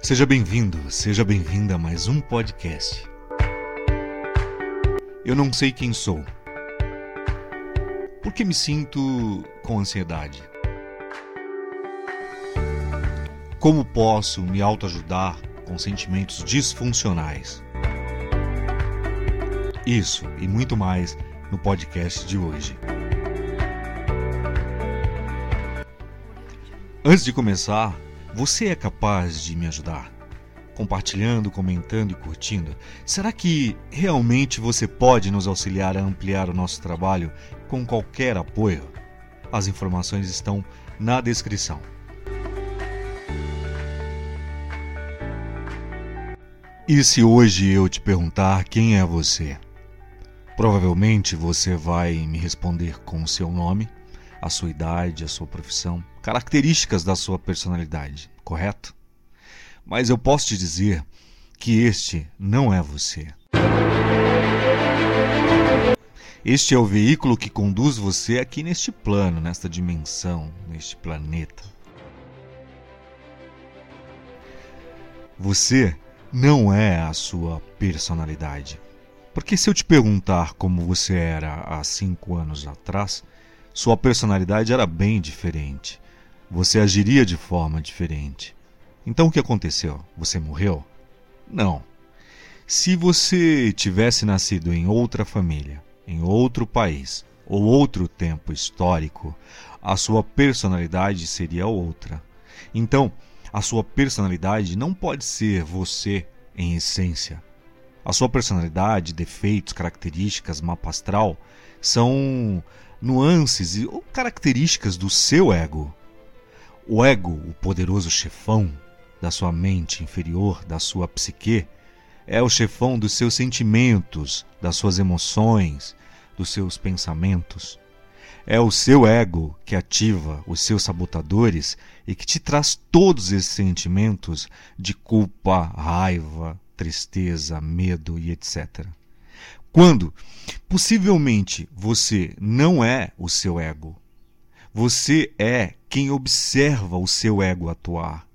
Seja bem-vindo, seja bem-vinda a mais um podcast. Eu não sei quem sou. Por que me sinto com ansiedade? Como posso me autoajudar com sentimentos disfuncionais? Isso e muito mais no podcast de hoje. Antes de começar, você é capaz de me ajudar? Compartilhando, comentando e curtindo? Será que realmente você pode nos auxiliar a ampliar o nosso trabalho com qualquer apoio? As informações estão na descrição. E se hoje eu te perguntar quem é você? Provavelmente você vai me responder com o seu nome a sua idade, a sua profissão, características da sua personalidade, correto? Mas eu posso te dizer que este não é você. Este é o veículo que conduz você aqui neste plano, nesta dimensão, neste planeta. Você não é a sua personalidade. Porque se eu te perguntar como você era há cinco anos atrás, sua personalidade era bem diferente. Você agiria de forma diferente. Então o que aconteceu? Você morreu? Não. Se você tivesse nascido em outra família, em outro país ou outro tempo histórico, a sua personalidade seria outra. Então, a sua personalidade não pode ser você em essência. A sua personalidade, defeitos, características, mapa astral são nuances ou características do seu ego. O ego, o poderoso chefão da sua mente inferior, da sua psique, é o chefão dos seus sentimentos, das suas emoções, dos seus pensamentos. É o seu ego que ativa os seus sabotadores e que te traz todos esses sentimentos de culpa, raiva, tristeza, medo e etc. Quando possivelmente você não é o seu ego. Você é quem observa o seu ego atuar.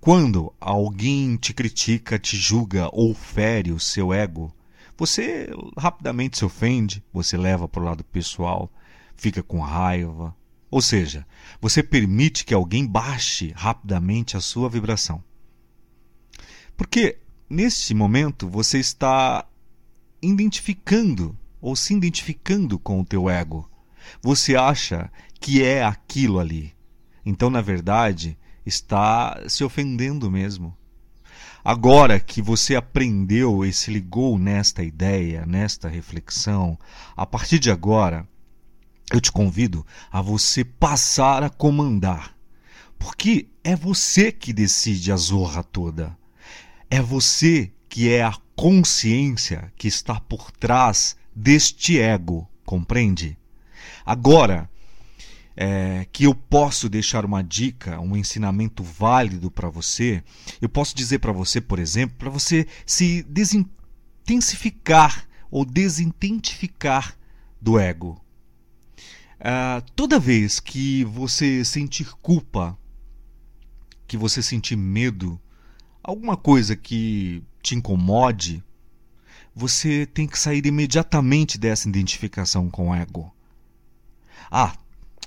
Quando alguém te critica, te julga ou fere o seu ego, você rapidamente se ofende, você leva para o lado pessoal, fica com raiva. Ou seja, você permite que alguém baixe rapidamente a sua vibração. Porque neste momento você está identificando ou se identificando com o teu ego. Você acha que é aquilo ali. Então, na verdade, está se ofendendo mesmo. Agora que você aprendeu e se ligou nesta ideia, nesta reflexão, a partir de agora, eu te convido a você passar a comandar. Porque é você que decide a zorra toda. É você que é a consciência que está por trás deste ego, compreende? Agora, é, que eu posso deixar uma dica, um ensinamento válido para você, eu posso dizer para você, por exemplo, para você se desintensificar ou desidentificar do ego. Uh, toda vez que você sentir culpa, que você sentir medo, alguma coisa que te incomode, você tem que sair imediatamente dessa identificação com o ego. Ah,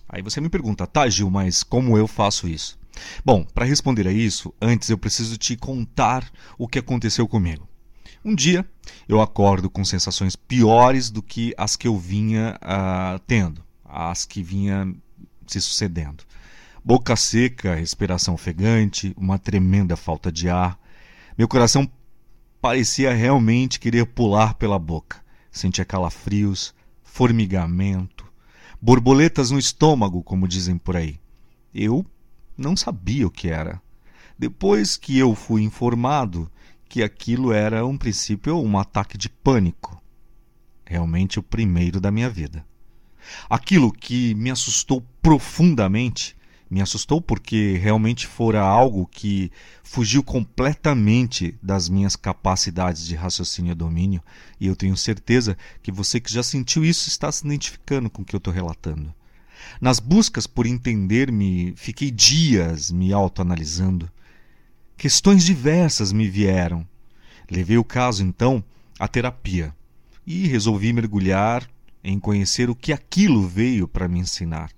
aí você me pergunta, tá, Gil, mas como eu faço isso? Bom, para responder a isso, antes eu preciso te contar o que aconteceu comigo. Um dia eu acordo com sensações piores do que as que eu vinha uh, tendo, as que vinha se sucedendo. Boca seca, respiração ofegante, uma tremenda falta de ar. Meu coração parecia realmente querer pular pela boca. Sentia calafrios, formigamento, borboletas no estômago, como dizem por aí. Eu não sabia o que era. Depois que eu fui informado que aquilo era um princípio um ataque de pânico. Realmente o primeiro da minha vida. Aquilo que me assustou profundamente Me assustou porque realmente fora algo que fugiu completamente das minhas capacidades de raciocínio e domínio, e eu tenho certeza que você que já sentiu isso está se identificando com o que eu estou relatando. Nas buscas por entender-me, fiquei dias me autoanalisando. Questões diversas me vieram. Levei o caso, então, à terapia e resolvi mergulhar em conhecer o que aquilo veio para me ensinar.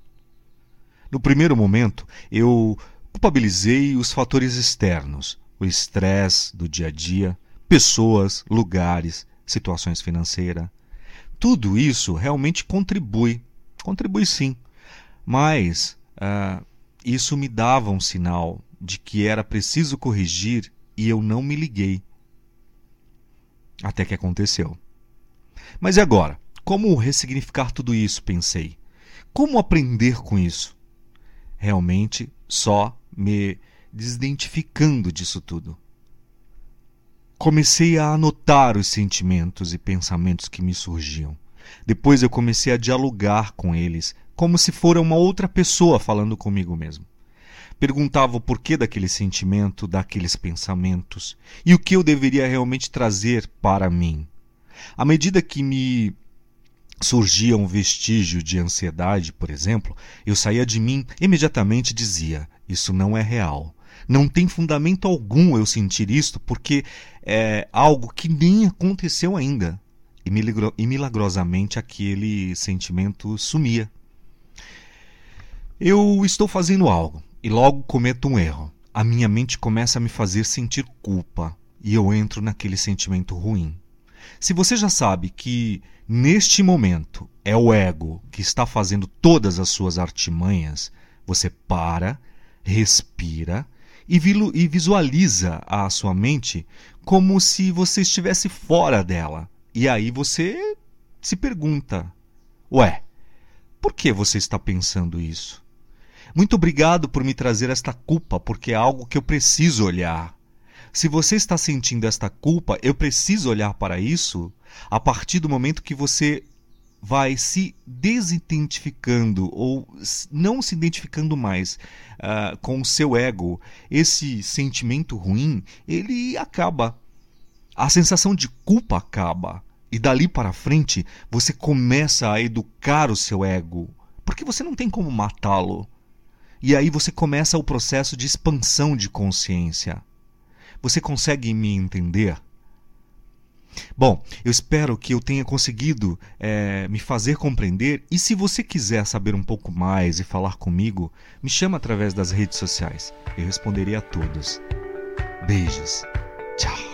No primeiro momento, eu culpabilizei os fatores externos, o estresse do dia a dia, pessoas, lugares, situações financeiras. Tudo isso realmente contribui, contribui sim, mas uh, isso me dava um sinal de que era preciso corrigir e eu não me liguei. Até que aconteceu. Mas e agora? Como ressignificar tudo isso? Pensei. Como aprender com isso? Realmente só me desidentificando disso tudo. Comecei a anotar os sentimentos e pensamentos que me surgiam. Depois eu comecei a dialogar com eles, como se fora uma outra pessoa falando comigo mesmo. Perguntava o porquê daquele sentimento, daqueles pensamentos e o que eu deveria realmente trazer para mim. À medida que me surgia um vestígio de ansiedade, por exemplo, eu saía de mim imediatamente dizia: Isso não é real. Não tem fundamento algum eu sentir isto, porque é algo que nem aconteceu ainda. E milagrosamente aquele sentimento sumia. Eu estou fazendo algo e logo cometo um erro. A minha mente começa a me fazer sentir culpa e eu entro naquele sentimento ruim. Se você já sabe que neste momento é o ego que está fazendo todas as suas artimanhas, você para, respira e visualiza a sua mente como se você estivesse fora dela. E aí você se pergunta: Ué, por que você está pensando isso? Muito obrigado por me trazer esta culpa, porque é algo que eu preciso olhar. Se você está sentindo esta culpa, eu preciso olhar para isso a partir do momento que você vai se desidentificando ou não se identificando mais uh, com o seu ego, esse sentimento ruim, ele acaba. A sensação de culpa acaba. E dali para frente, você começa a educar o seu ego, porque você não tem como matá-lo. E aí você começa o processo de expansão de consciência. Você consegue me entender? Bom, eu espero que eu tenha conseguido é, me fazer compreender. E se você quiser saber um pouco mais e falar comigo, me chama através das redes sociais. Eu responderei a todos. Beijos. Tchau.